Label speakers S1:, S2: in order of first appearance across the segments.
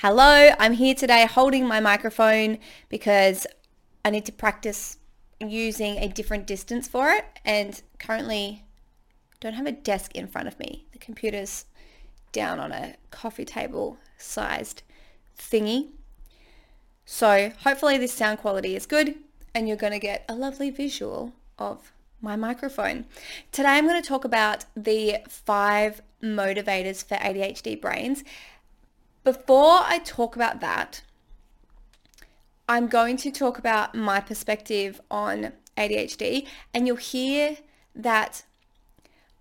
S1: Hello, I'm here today holding my microphone because I need to practice using a different distance for it and currently don't have a desk in front of me. The computer's down on a coffee table sized thingy. So hopefully this sound quality is good and you're going to get a lovely visual of my microphone. Today I'm going to talk about the five motivators for ADHD brains. Before I talk about that, I'm going to talk about my perspective on ADHD and you'll hear that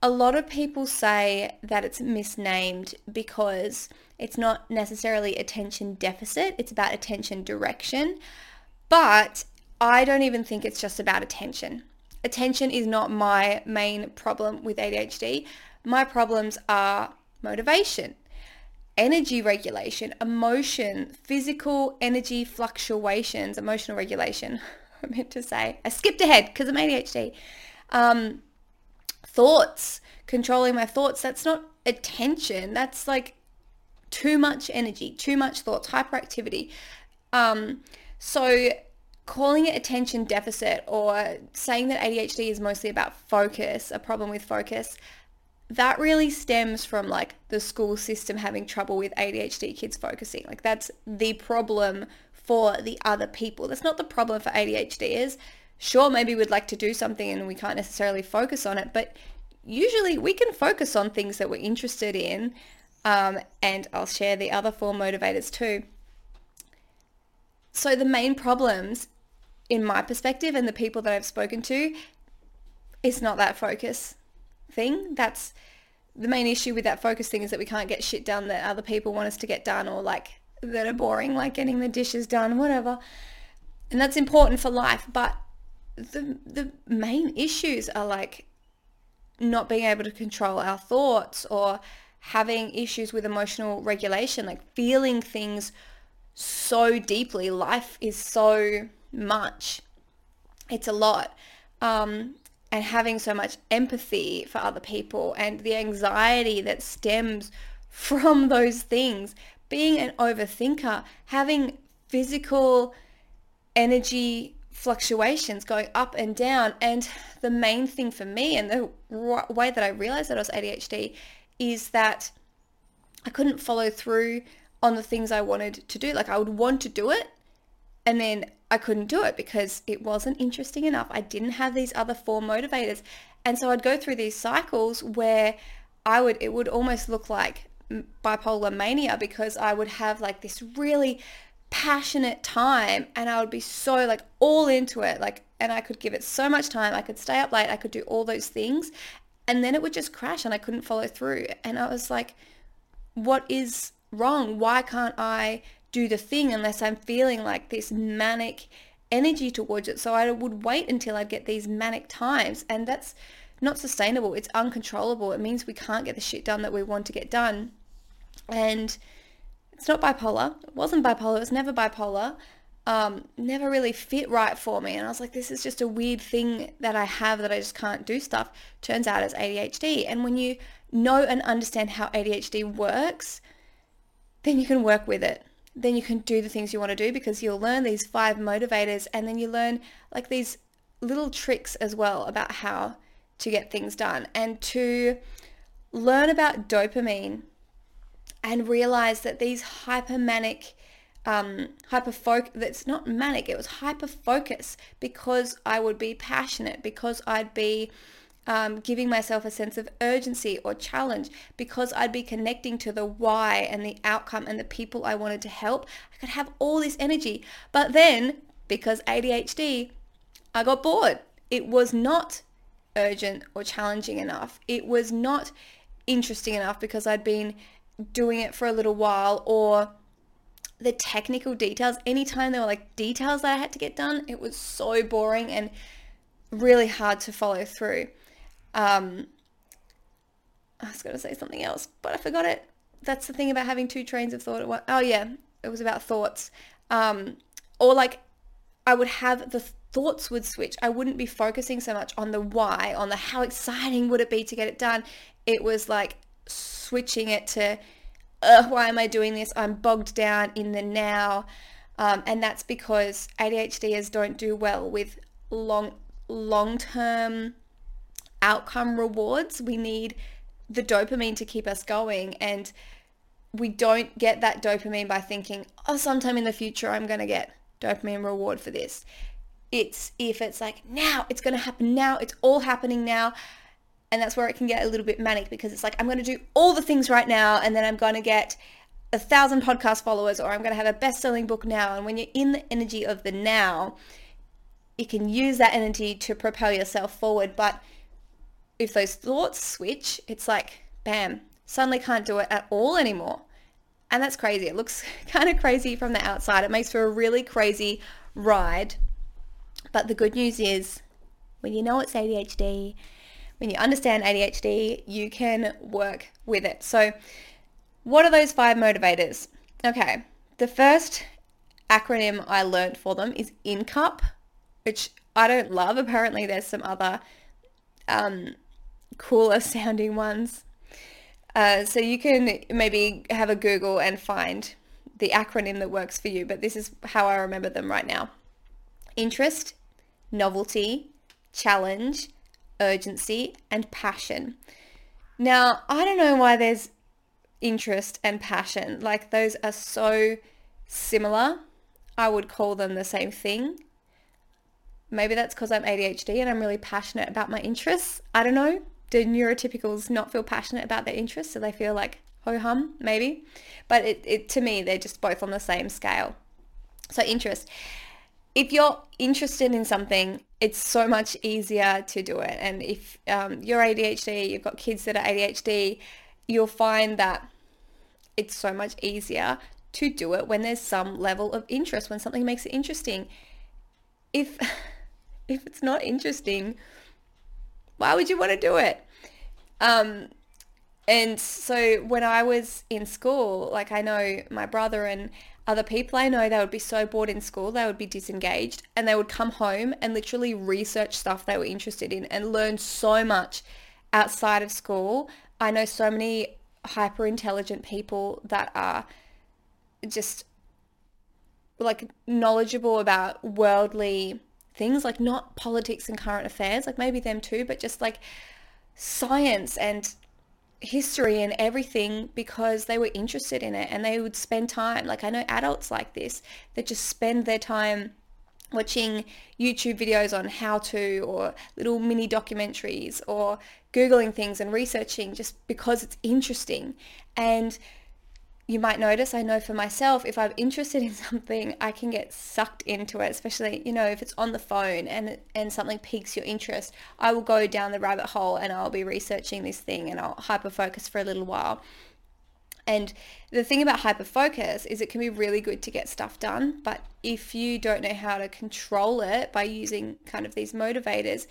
S1: a lot of people say that it's misnamed because it's not necessarily attention deficit, it's about attention direction. But I don't even think it's just about attention. Attention is not my main problem with ADHD. My problems are motivation, energy regulation, emotion, physical energy fluctuations, emotional regulation. I meant to say. I skipped ahead because I'm ADHD. Um, thoughts, controlling my thoughts. That's not attention. That's like too much energy, too much thoughts, hyperactivity. Um, so calling it attention deficit or saying that ADHD is mostly about focus, a problem with focus, that really stems from like the school system having trouble with ADHD kids focusing. Like that's the problem for the other people. That's not the problem for ADHDers. Sure, maybe we'd like to do something and we can't necessarily focus on it, but usually we can focus on things that we're interested in. Um, and I'll share the other four motivators too. So the main problems in my perspective and the people that I've spoken to, is not that focus thing. That's the main issue with that focus thing is that we can't get shit done that other people want us to get done or like that are boring, like getting the dishes done, whatever. And that's important for life. But the the main issues are like not being able to control our thoughts or having issues with emotional regulation, like feeling things so deeply. Life is so much. It's a lot. Um, and having so much empathy for other people and the anxiety that stems from those things. Being an overthinker, having physical energy fluctuations going up and down. And the main thing for me and the way that I realized that I was ADHD is that I couldn't follow through on the things I wanted to do. Like I would want to do it and then I couldn't do it because it wasn't interesting enough. I didn't have these other four motivators. And so I'd go through these cycles where I would, it would almost look like bipolar mania because I would have like this really passionate time and I would be so like all into it. Like, and I could give it so much time. I could stay up late. I could do all those things. And then it would just crash and I couldn't follow through. And I was like, what is wrong? Why can't I do the thing unless I'm feeling like this manic energy towards it. So I would wait until I'd get these manic times and that's not sustainable. It's uncontrollable. It means we can't get the shit done that we want to get done. And it's not bipolar. It wasn't bipolar. It was never bipolar. Um, never really fit right for me. And I was like, this is just a weird thing that I have that I just can't do stuff. Turns out it's ADHD. And when you know and understand how ADHD works, then you can work with it then you can do the things you want to do because you'll learn these five motivators and then you learn like these little tricks as well about how to get things done. And to learn about dopamine and realize that these hypermanic um, hyper focus that's not manic it was hyper focus because I would be passionate because I'd be um, giving myself a sense of urgency or challenge because I'd be connecting to the why and the outcome and the people I wanted to help. I could have all this energy. But then, because ADHD, I got bored. It was not urgent or challenging enough. It was not interesting enough because I'd been doing it for a little while or the technical details. Anytime there were like details that I had to get done, it was so boring and really hard to follow through. Um, I was going to say something else, but I forgot it. That's the thing about having two trains of thought. Oh yeah, it was about thoughts. Um, or like I would have the thoughts would switch. I wouldn't be focusing so much on the why, on the how exciting would it be to get it done. It was like switching it to, why am I doing this? I'm bogged down in the now. Um, and that's because ADHDers don't do well with long, long-term outcome rewards. We need the dopamine to keep us going. And we don't get that dopamine by thinking, oh, sometime in the future, I'm going to get dopamine reward for this. It's if it's like now, it's going to happen now, it's all happening now. And that's where it can get a little bit manic because it's like, I'm going to do all the things right now and then I'm going to get a thousand podcast followers or I'm going to have a best selling book now. And when you're in the energy of the now, you can use that energy to propel yourself forward. But if those thoughts switch, it's like, bam, suddenly can't do it at all anymore. And that's crazy. It looks kind of crazy from the outside. It makes for a really crazy ride. But the good news is when you know it's ADHD, when you understand ADHD, you can work with it. So what are those five motivators? Okay, the first acronym I learned for them is INCUP, which I don't love. Apparently there's some other um, cooler sounding ones. Uh, so you can maybe have a Google and find the acronym that works for you, but this is how I remember them right now. Interest, novelty, challenge, urgency, and passion. Now, I don't know why there's interest and passion. Like those are so similar. I would call them the same thing. Maybe that's because I'm ADHD and I'm really passionate about my interests. I don't know. Do neurotypicals not feel passionate about their interests? So they feel like ho hum, maybe. But it, it to me, they're just both on the same scale. So interest if you're interested in something, it's so much easier to do it. And if um, you're ADHD, you've got kids that are ADHD, you'll find that it's so much easier to do it when there's some level of interest, when something makes it interesting. If if it's not interesting, why would you want to do it? Um, and so when I was in school, like I know my brother and other people I know, they would be so bored in school, they would be disengaged and they would come home and literally research stuff they were interested in and learn so much outside of school. I know so many hyper intelligent people that are just like knowledgeable about worldly things, like not politics and current affairs, like maybe them too, but just like science and history and everything because they were interested in it and they would spend time like I know adults like this that just spend their time watching YouTube videos on how to or little mini documentaries or googling things and researching just because it's interesting. And you might notice, I know for myself, if I'm interested in something, I can get sucked into it, especially, you know, if it's on the phone and, and something piques your interest, I will go down the rabbit hole and I'll be researching this thing and I'll hyper focus for a little while. And the thing about hyper focus is it can be really good to get stuff done, but if you don't know how to control it by using kind of these motivators,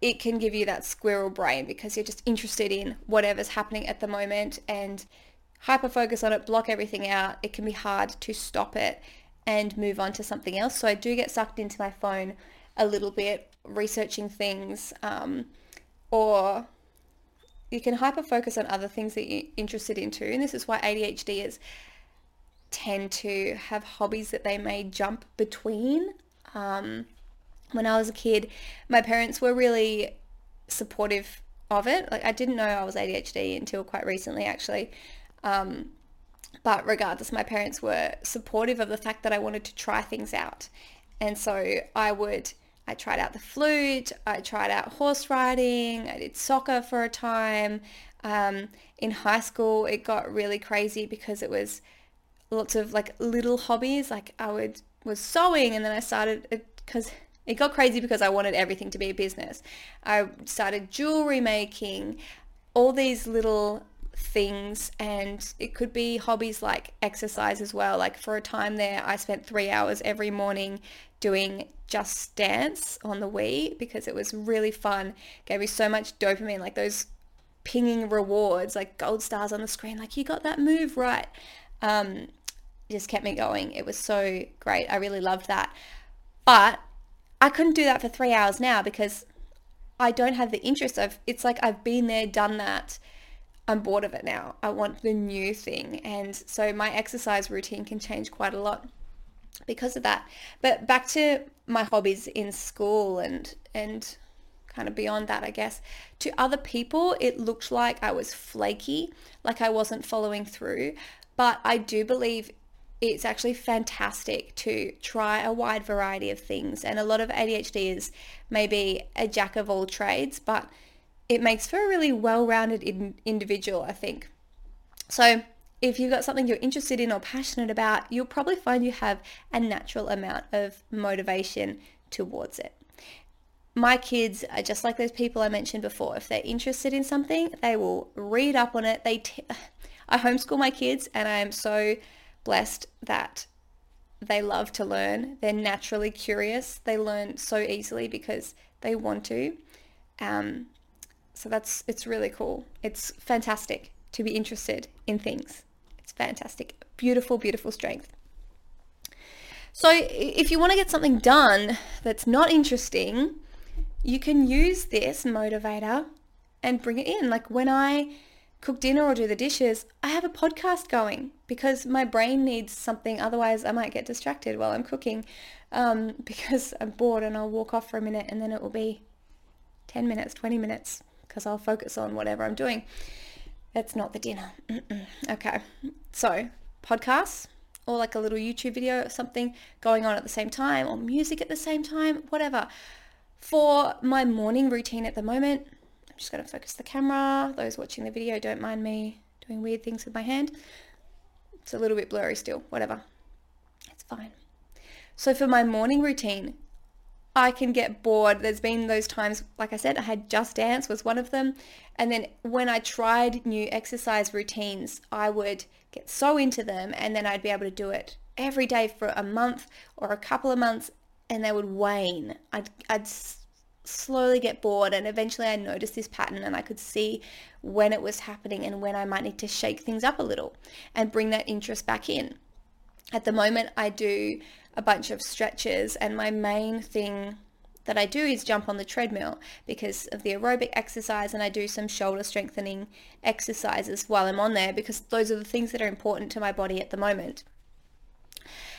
S1: it can give you that squirrel brain because you're just interested in whatever's happening at the moment and hyper focus on it, block everything out, it can be hard to stop it and move on to something else. So I do get sucked into my phone a little bit, researching things, um, or you can hyper focus on other things that you're interested in too. And this is why ADHDers tend to have hobbies that they may jump between. Um, when I was a kid, my parents were really supportive of it. Like I didn't know I was ADHD until quite recently, actually. Um, but regardless, my parents were supportive of the fact that I wanted to try things out. And so I would, I tried out the flute, I tried out horse riding, I did soccer for a time. Um, in high school, it got really crazy because it was lots of like little hobbies. Like I would, was sewing and then I started, because it, it got crazy because I wanted everything to be a business. I started jewelry making, all these little things and it could be hobbies like exercise as well. Like for a time there I spent three hours every morning doing just dance on the Wii because it was really fun. Gave me so much dopamine like those pinging rewards like gold stars on the screen like you got that move right. Um, just kept me going. It was so great. I really loved that. But I couldn't do that for three hours now because I don't have the interest of it's like I've been there done that I'm bored of it now. I want the new thing. And so my exercise routine can change quite a lot because of that. But back to my hobbies in school and and kind of beyond that, I guess. To other people, it looked like I was flaky, like I wasn't following through. But I do believe it's actually fantastic to try a wide variety of things. And a lot of ADHD is maybe a jack of all trades, but it makes for a really well-rounded in- individual, I think. So if you've got something you're interested in or passionate about, you'll probably find you have a natural amount of motivation towards it. My kids are just like those people I mentioned before. If they're interested in something, they will read up on it. They t- I homeschool my kids and I am so blessed that they love to learn. They're naturally curious. They learn so easily because they want to. Um, so that's it's really cool. It's fantastic to be interested in things. It's fantastic. Beautiful, beautiful strength. So if you want to get something done that's not interesting, you can use this motivator and bring it in. Like when I cook dinner or do the dishes, I have a podcast going because my brain needs something. Otherwise, I might get distracted while I'm cooking um, because I'm bored and I'll walk off for a minute and then it will be 10 minutes, 20 minutes because I'll focus on whatever I'm doing. It's not the dinner. Okay. So, podcasts or like a little YouTube video or something going on at the same time or music at the same time, whatever. For my morning routine at the moment, I'm just going to focus the camera. Those watching the video don't mind me doing weird things with my hand. It's a little bit blurry still, whatever. It's fine. So for my morning routine, I can get bored. There's been those times, like I said, I had Just Dance was one of them. And then when I tried new exercise routines, I would get so into them and then I'd be able to do it every day for a month or a couple of months and they would wane. I'd, I'd slowly get bored and eventually I noticed this pattern and I could see when it was happening and when I might need to shake things up a little and bring that interest back in. At the moment, I do a bunch of stretches and my main thing that I do is jump on the treadmill because of the aerobic exercise and I do some shoulder strengthening exercises while I'm on there because those are the things that are important to my body at the moment.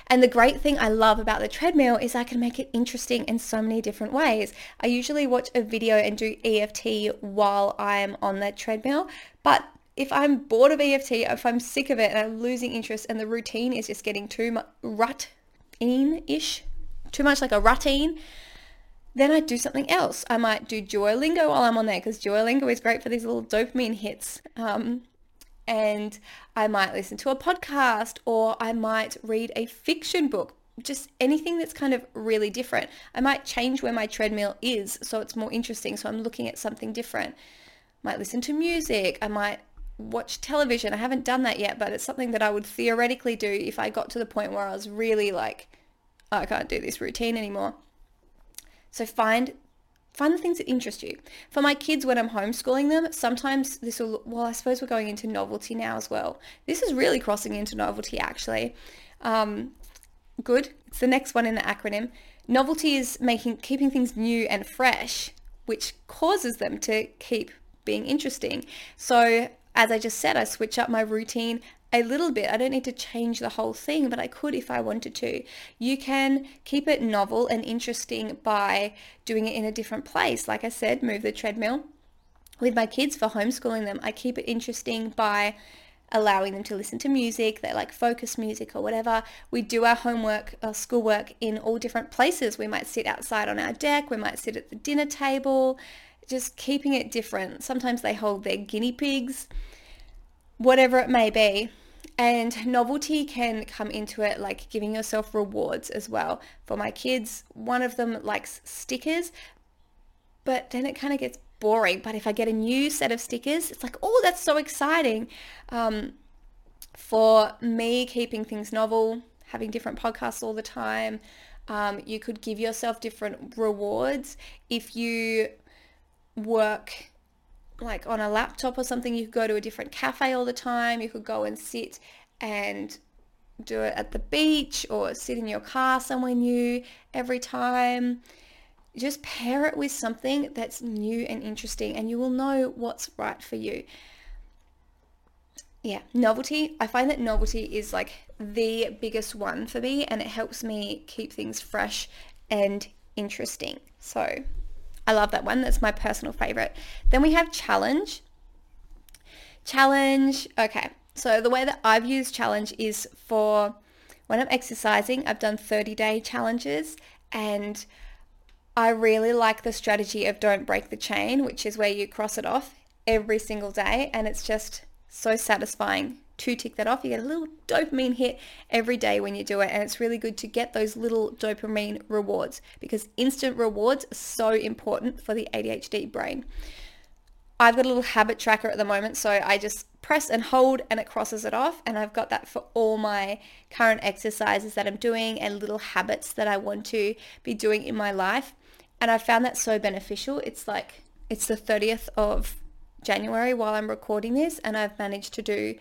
S1: And the great thing I love about the treadmill is I can make it interesting in so many different ways. I usually watch a video and do EFT while I'm on that treadmill, but if I'm bored of EFT, if I'm sick of it and I'm losing interest and the routine is just getting too much rut ish, too much like a routine, then I do something else. I might do Duolingo while I'm on there because Duolingo is great for these little dopamine hits. Um, and I might listen to a podcast or I might read a fiction book. Just anything that's kind of really different. I might change where my treadmill is so it's more interesting. So I'm looking at something different. Might listen to music. I might watch television. I haven't done that yet, but it's something that I would theoretically do if I got to the point where I was really like, oh, I can't do this routine anymore. So find find the things that interest you. For my kids, when I'm homeschooling them, sometimes this will, well, I suppose we're going into novelty now as well. This is really crossing into novelty actually. Um, good. It's the next one in the acronym. Novelty is making, keeping things new and fresh, which causes them to keep being interesting. So as I just said, I switch up my routine a little bit. I don't need to change the whole thing, but I could if I wanted to. You can keep it novel and interesting by doing it in a different place. Like I said, move the treadmill. With my kids for homeschooling them, I keep it interesting by allowing them to listen to music, they like focus music or whatever. We do our homework or schoolwork in all different places. We might sit outside on our deck, we might sit at the dinner table, just keeping it different. Sometimes they hold their guinea pigs, whatever it may be. And novelty can come into it like giving yourself rewards as well. For my kids, one of them likes stickers, but then it kind of gets boring. But if I get a new set of stickers, it's like, oh, that's so exciting. Um, for me, keeping things novel, having different podcasts all the time, um, you could give yourself different rewards. If you work like on a laptop or something, you could go to a different cafe all the time. You could go and sit and do it at the beach or sit in your car somewhere new every time. Just pair it with something that's new and interesting and you will know what's right for you. yeah, novelty. I find that novelty is like the biggest one for me and it helps me keep things fresh and interesting. So I love that one. That's my personal favorite. Then we have challenge. Challenge. Okay. So the way that I've used challenge is for when I'm exercising, I've done 30 day challenges and I really like the strategy of don't break the chain, which is where you cross it off every single day and it's just so satisfying to tick that off. You get a little dopamine hit every day when you do it. And it's really good to get those little dopamine rewards because instant rewards are so important for the ADHD brain. I've got a little habit tracker at the moment, so I just press and hold and it crosses it off. And I've got that for all my current exercises that I'm doing and little habits that I want to be doing in my life. And I found that so beneficial. It's like, it's the 30th of January while I'm recording this and I've managed to do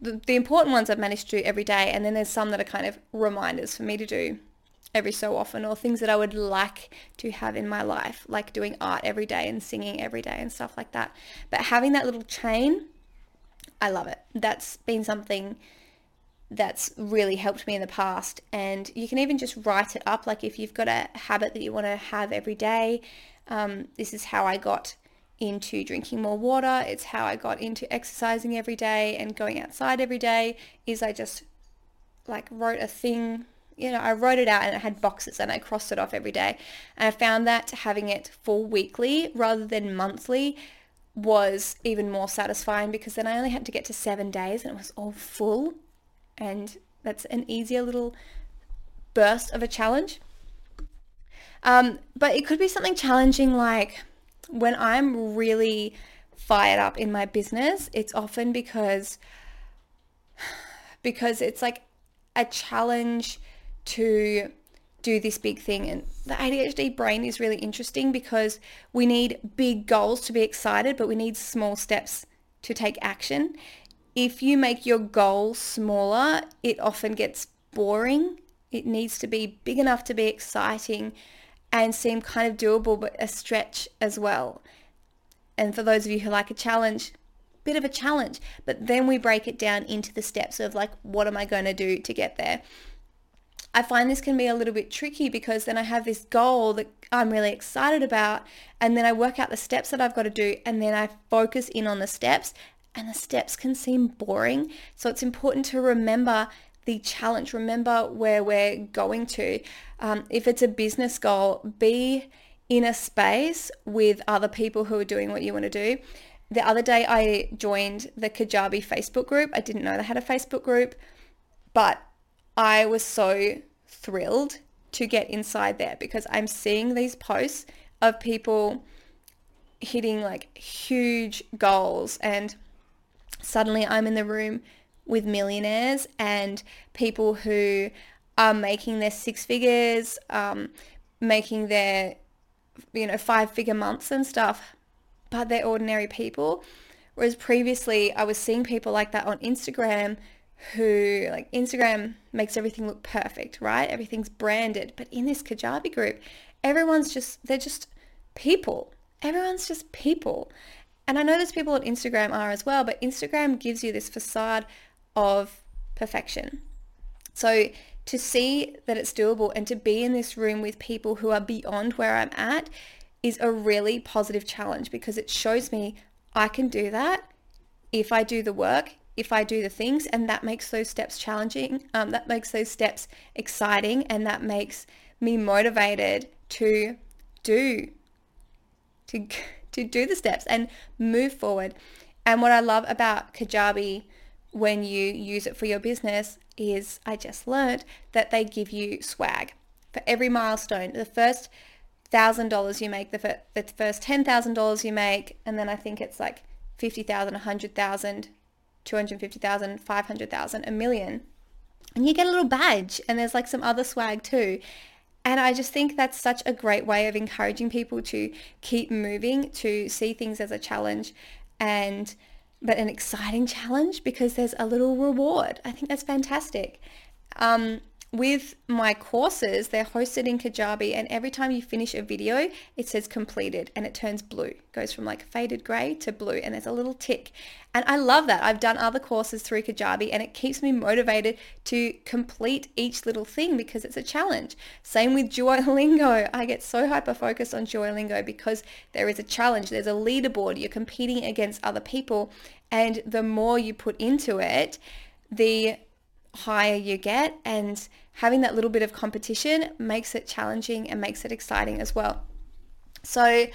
S1: the, the important ones I've managed to do every day and then there's some that are kind of reminders for me to do every so often or things that I would like to have in my life like doing art every day and singing every day and stuff like that. But having that little chain I love it. That's been something that's really helped me in the past and you can even just write it up like if you've got a habit that you want to have every day um, this is how I got into drinking more water. It's how I got into exercising every day and going outside every day is I just like wrote a thing, you know, I wrote it out and it had boxes and I crossed it off every day. And I found that having it for weekly rather than monthly was even more satisfying because then I only had to get to seven days and it was all full. And that's an easier little burst of a challenge. Um, but it could be something challenging like when I'm really fired up in my business, it's often because because it's like a challenge to do this big thing and the ADHD brain is really interesting because we need big goals to be excited but we need small steps to take action. If you make your goal smaller, it often gets boring. It needs to be big enough to be exciting and seem kind of doable but a stretch as well. And for those of you who like a challenge, bit of a challenge, but then we break it down into the steps of like, what am I going to do to get there? I find this can be a little bit tricky because then I have this goal that I'm really excited about and then I work out the steps that I've got to do and then I focus in on the steps and the steps can seem boring. So it's important to remember the challenge. Remember where we're going to. Um, if it's a business goal, be in a space with other people who are doing what you want to do. The other day I joined the Kajabi Facebook group. I didn't know they had a Facebook group, but I was so thrilled to get inside there because I'm seeing these posts of people hitting like huge goals and suddenly I'm in the room with millionaires and people who are making their six figures, um, making their, you know, five figure months and stuff, but they're ordinary people. Whereas previously I was seeing people like that on Instagram who like Instagram makes everything look perfect, right? Everything's branded. But in this Kajabi group, everyone's just, they're just people. Everyone's just people. And I know there's people on Instagram are as well, but Instagram gives you this facade of perfection. So to see that it's doable and to be in this room with people who are beyond where I'm at is a really positive challenge because it shows me I can do that if I do the work, if I do the things, and that makes those steps challenging. Um, that makes those steps exciting, and that makes me motivated to do to to do the steps and move forward. And what I love about Kajabi when you use it for your business is I just learned that they give you swag for every milestone. The first thousand dollars you make, the, fir- the first ten thousand dollars you make, and then I think it's like fifty thousand, a hundred thousand, two hundred fifty thousand, five hundred thousand, a million, and you get a little badge, and there's like some other swag too. And I just think that's such a great way of encouraging people to keep moving, to see things as a challenge, and but an exciting challenge because there's a little reward. I think that's fantastic. Um, with my courses, they're hosted in Kajabi and every time you finish a video, it says completed and it turns blue. It goes from like faded gray to blue and there's a little tick. And I love that. I've done other courses through Kajabi and it keeps me motivated to complete each little thing because it's a challenge. Same with Duolingo. I get so hyper focused on Duolingo because there is a challenge. There's a leaderboard. You're competing against other people and the more you put into it, the higher you get and having that little bit of competition makes it challenging and makes it exciting as well. So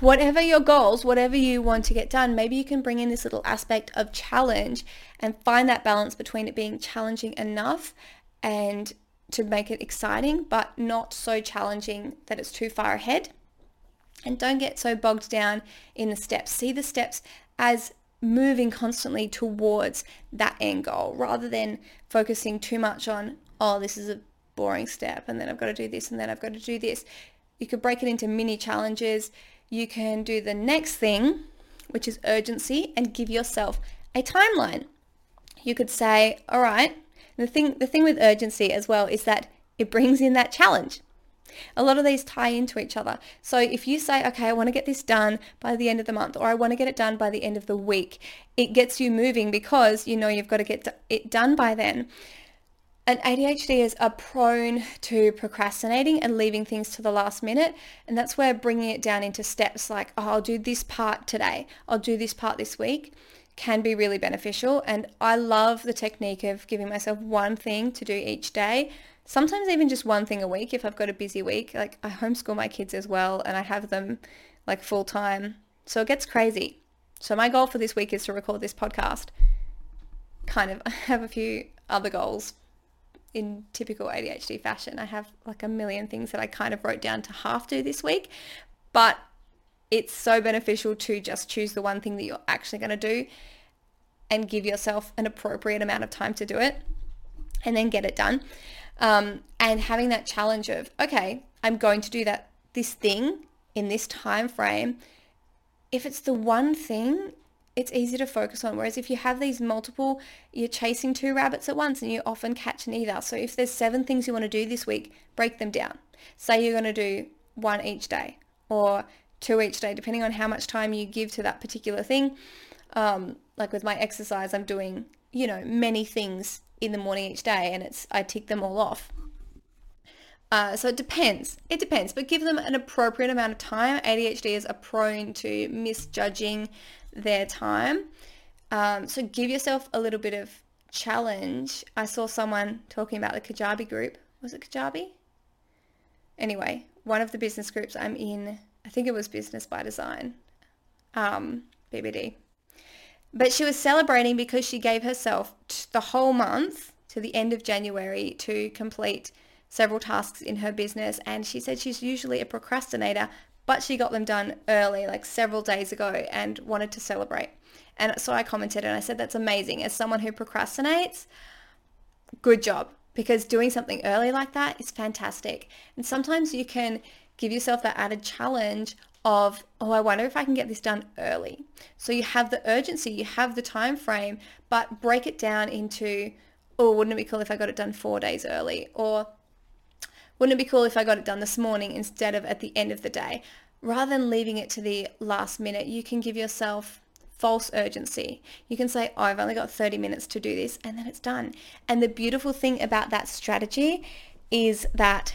S1: whatever your goals, whatever you want to get done, maybe you can bring in this little aspect of challenge and find that balance between it being challenging enough and to make it exciting, but not so challenging that it's too far ahead. And don't get so bogged down in the steps. See the steps as moving constantly towards that end goal rather than focusing too much on, oh, this is a boring step and then I've got to do this and then I've got to do this. You could break it into mini challenges. You can do the next thing, which is urgency, and give yourself a timeline. You could say, all right, the thing, the thing with urgency as well is that it brings in that challenge. A lot of these tie into each other. So if you say, okay, I want to get this done by the end of the month, or I want to get it done by the end of the week, it gets you moving because you know you've got to get it done by then. And ADHDers are prone to procrastinating and leaving things to the last minute. And that's where bringing it down into steps like, oh, I'll do this part today. I'll do this part this week can be really beneficial. And I love the technique of giving myself one thing to do each day sometimes even just one thing a week if I've got a busy week. Like I homeschool my kids as well and I have them like full time. So it gets crazy. So my goal for this week is to record this podcast. Kind of I have a few other goals in typical ADHD fashion. I have like a million things that I kind of wrote down to half do this week, but it's so beneficial to just choose the one thing that you're actually going to do and give yourself an appropriate amount of time to do it and then get it done. Um, and having that challenge of, okay, I'm going to do that, this thing in this time frame. If it's the one thing, it's easy to focus on. Whereas if you have these multiple, you're chasing two rabbits at once and you often catch neither. So if there's seven things you want to do this week, break them down. Say you're going to do one each day or two each day, depending on how much time you give to that particular thing. Um, like with my exercise, I'm doing, you know, many things in the morning each day and it's I tick them all off. Uh, so it depends. It depends, but give them an appropriate amount of time. ADHDers are prone to misjudging their time. Um, so give yourself a little bit of challenge. I saw someone talking about the Kajabi group. Was it Kajabi? Anyway, one of the business groups I'm in, I think it was Business by Design, um, BBD. But she was celebrating because she gave herself the whole month to the end of January to complete several tasks in her business. And she said she's usually a procrastinator, but she got them done early, like several days ago, and wanted to celebrate. And so I commented and I said, that's amazing. As someone who procrastinates, good job. Because doing something early like that is fantastic. And sometimes you can give yourself that added challenge of, oh, I wonder if I can get this done early. So you have the urgency, you have the time frame, but break it down into, oh, wouldn't it be cool if I got it done four days early? Or wouldn't it be cool if I got it done this morning instead of at the end of the day? Rather than leaving it to the last minute, you can give yourself false urgency. You can say, oh, I've only got 30 minutes to do this, and then it's done. And the beautiful thing about that strategy is that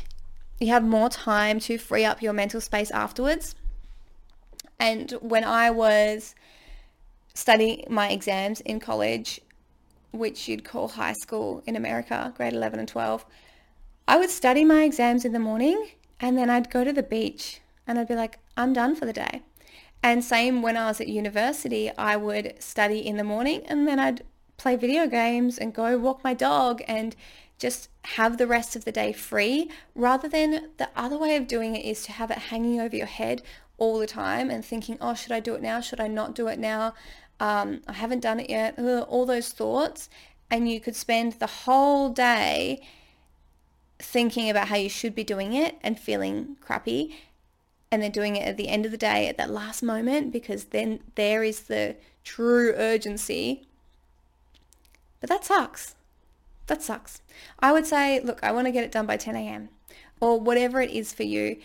S1: you have more time to free up your mental space afterwards. And when I was studying my exams in college, which you'd call high school in America, grade 11 and 12, I would study my exams in the morning and then I'd go to the beach and I'd be like, I'm done for the day. And same when I was at university, I would study in the morning and then I'd play video games and go walk my dog and just have the rest of the day free rather than the other way of doing it is to have it hanging over your head all the time and thinking, oh, should I do it now? Should I not do it now? Um, I haven't done it yet. All those thoughts. And you could spend the whole day thinking about how you should be doing it and feeling crappy and then doing it at the end of the day at that last moment because then there is the true urgency. But that sucks that sucks. I would say, look, I want to get it done by 10 a.m. or whatever it is for you.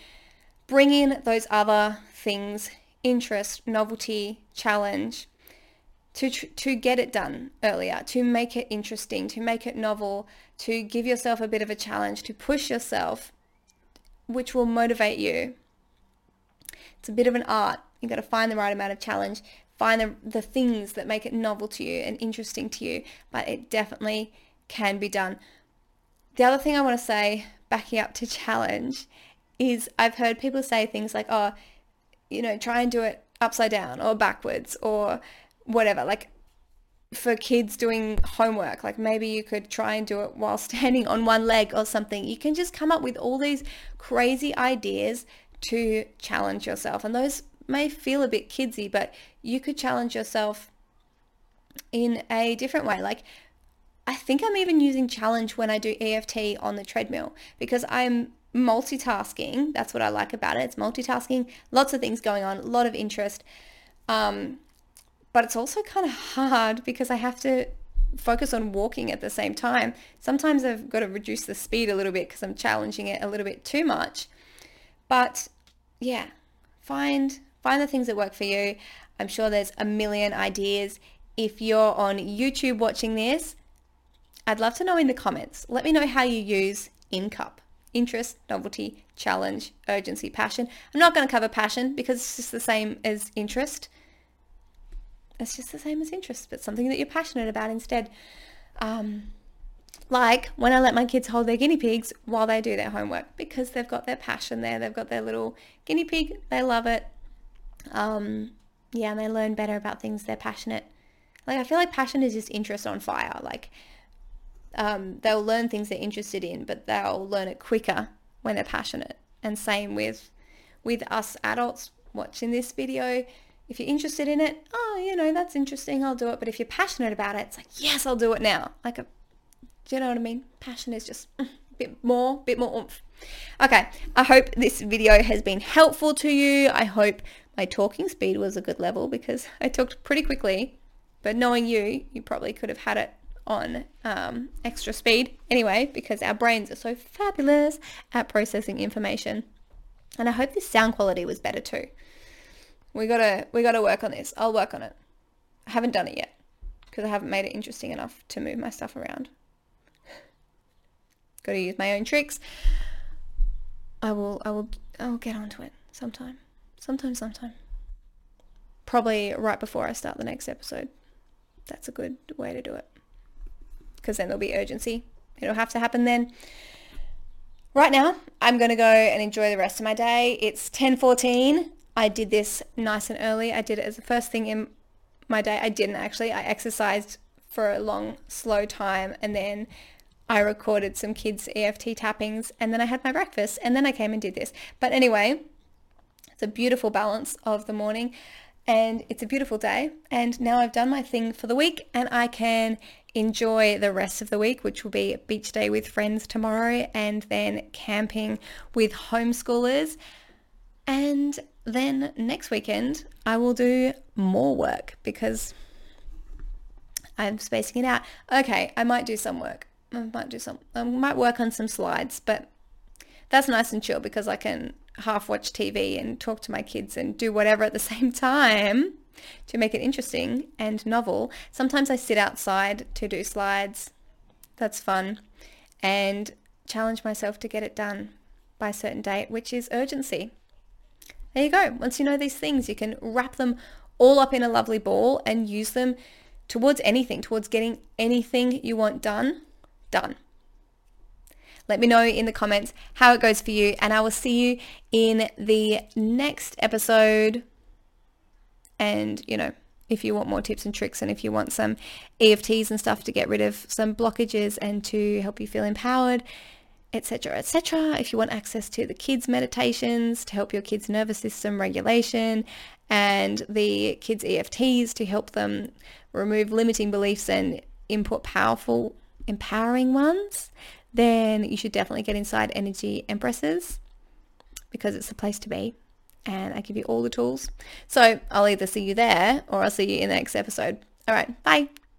S1: Bring in those other things, interest, novelty, challenge, to, to get it done earlier, to make it interesting, to make it novel, to give yourself a bit of a challenge, to push yourself, which will motivate you. It's a bit of an art. You've got to find the right amount of challenge, find the, the things that make it novel to you and interesting to you, but it definitely can be done. The other thing I want to say, backing up to challenge, is I've heard people say things like, oh, you know, try and do it upside down or backwards or whatever. Like for kids doing homework, like maybe you could try and do it while standing on one leg or something. You can just come up with all these crazy ideas to challenge yourself. And those may feel a bit kidsy, but you could challenge yourself in a different way. Like I think I'm even using challenge when I do EFT on the treadmill because I'm multitasking. That's what I like about it. It's multitasking, lots of things going on, a lot of interest. Um, but it's also kind of hard because I have to focus on walking at the same time. Sometimes I've got to reduce the speed a little bit because I'm challenging it a little bit too much. But yeah, find find the things that work for you. I'm sure there's a million ideas. If you're on YouTube watching this, I'd love to know in the comments. Let me know how you use INCUP. Interest, novelty, challenge, urgency, passion. I'm not going to cover passion because it's just the same as interest. It's just the same as interest, but something that you're passionate about instead. Um, like when I let my kids hold their guinea pigs while they do their homework because they've got their passion there. They've got their little guinea pig. They love it. Um, yeah, and they learn better about things they're passionate. Like I feel like passion is just interest on fire. Like um, they'll learn things they're interested in, but they'll learn it quicker when they're passionate. And same with with us adults watching this video. If you're interested in it, oh, you know, that's interesting, I'll do it. But if you're passionate about it, it's like, yes, I'll do it now. Like, a, do you know what I mean? Passion is just a bit more, bit more oomph. Okay, I hope this video has been helpful to you. I hope my talking speed was a good level because I talked pretty quickly. But knowing you, you probably could have had it on um, extra speed anyway because our brains are so fabulous at processing information. And I hope this sound quality was better too. We gotta we gotta work on this. I'll work on it. I haven't done it yet because I haven't made it interesting enough to move my stuff around. gotta use my own tricks. I will I will I will get onto it sometime. Sometime sometime. Probably right before I start the next episode. That's a good way to do it because then there'll be urgency. It'll have to happen then. Right now, I'm going to go and enjoy the rest of my day. It's 10.14. I did this nice and early. I did it as the first thing in my day. I didn't actually. I exercised for a long, slow time and then I recorded some kids' EFT tappings and then I had my breakfast and then I came and did this. But anyway, it's a beautiful balance of the morning and it's a beautiful day. And now I've done my thing for the week and I can enjoy the rest of the week, which will be beach day with friends tomorrow and then camping with homeschoolers. And then next weekend, I will do more work because I'm spacing it out. Okay, I might do some work. I might do some, I might work on some slides, but that's nice and chill because I can half watch TV and talk to my kids and do whatever at the same time to make it interesting and novel. Sometimes I sit outside to do slides. That's fun. And challenge myself to get it done by a certain date, which is urgency. There you go. Once you know these things, you can wrap them all up in a lovely ball and use them towards anything, towards getting anything you want done, done. Let me know in the comments how it goes for you and I will see you in the next episode and you know if you want more tips and tricks and if you want some EFTs and stuff to get rid of some blockages and to help you feel empowered etc etc if you want access to the kids meditations to help your kids nervous system regulation and the kids EFTs to help them remove limiting beliefs and input powerful empowering ones then you should definitely get inside Energy Empress's because it's the place to be and I give you all the tools. So I'll either see you there or I'll see you in the next episode. All right, bye.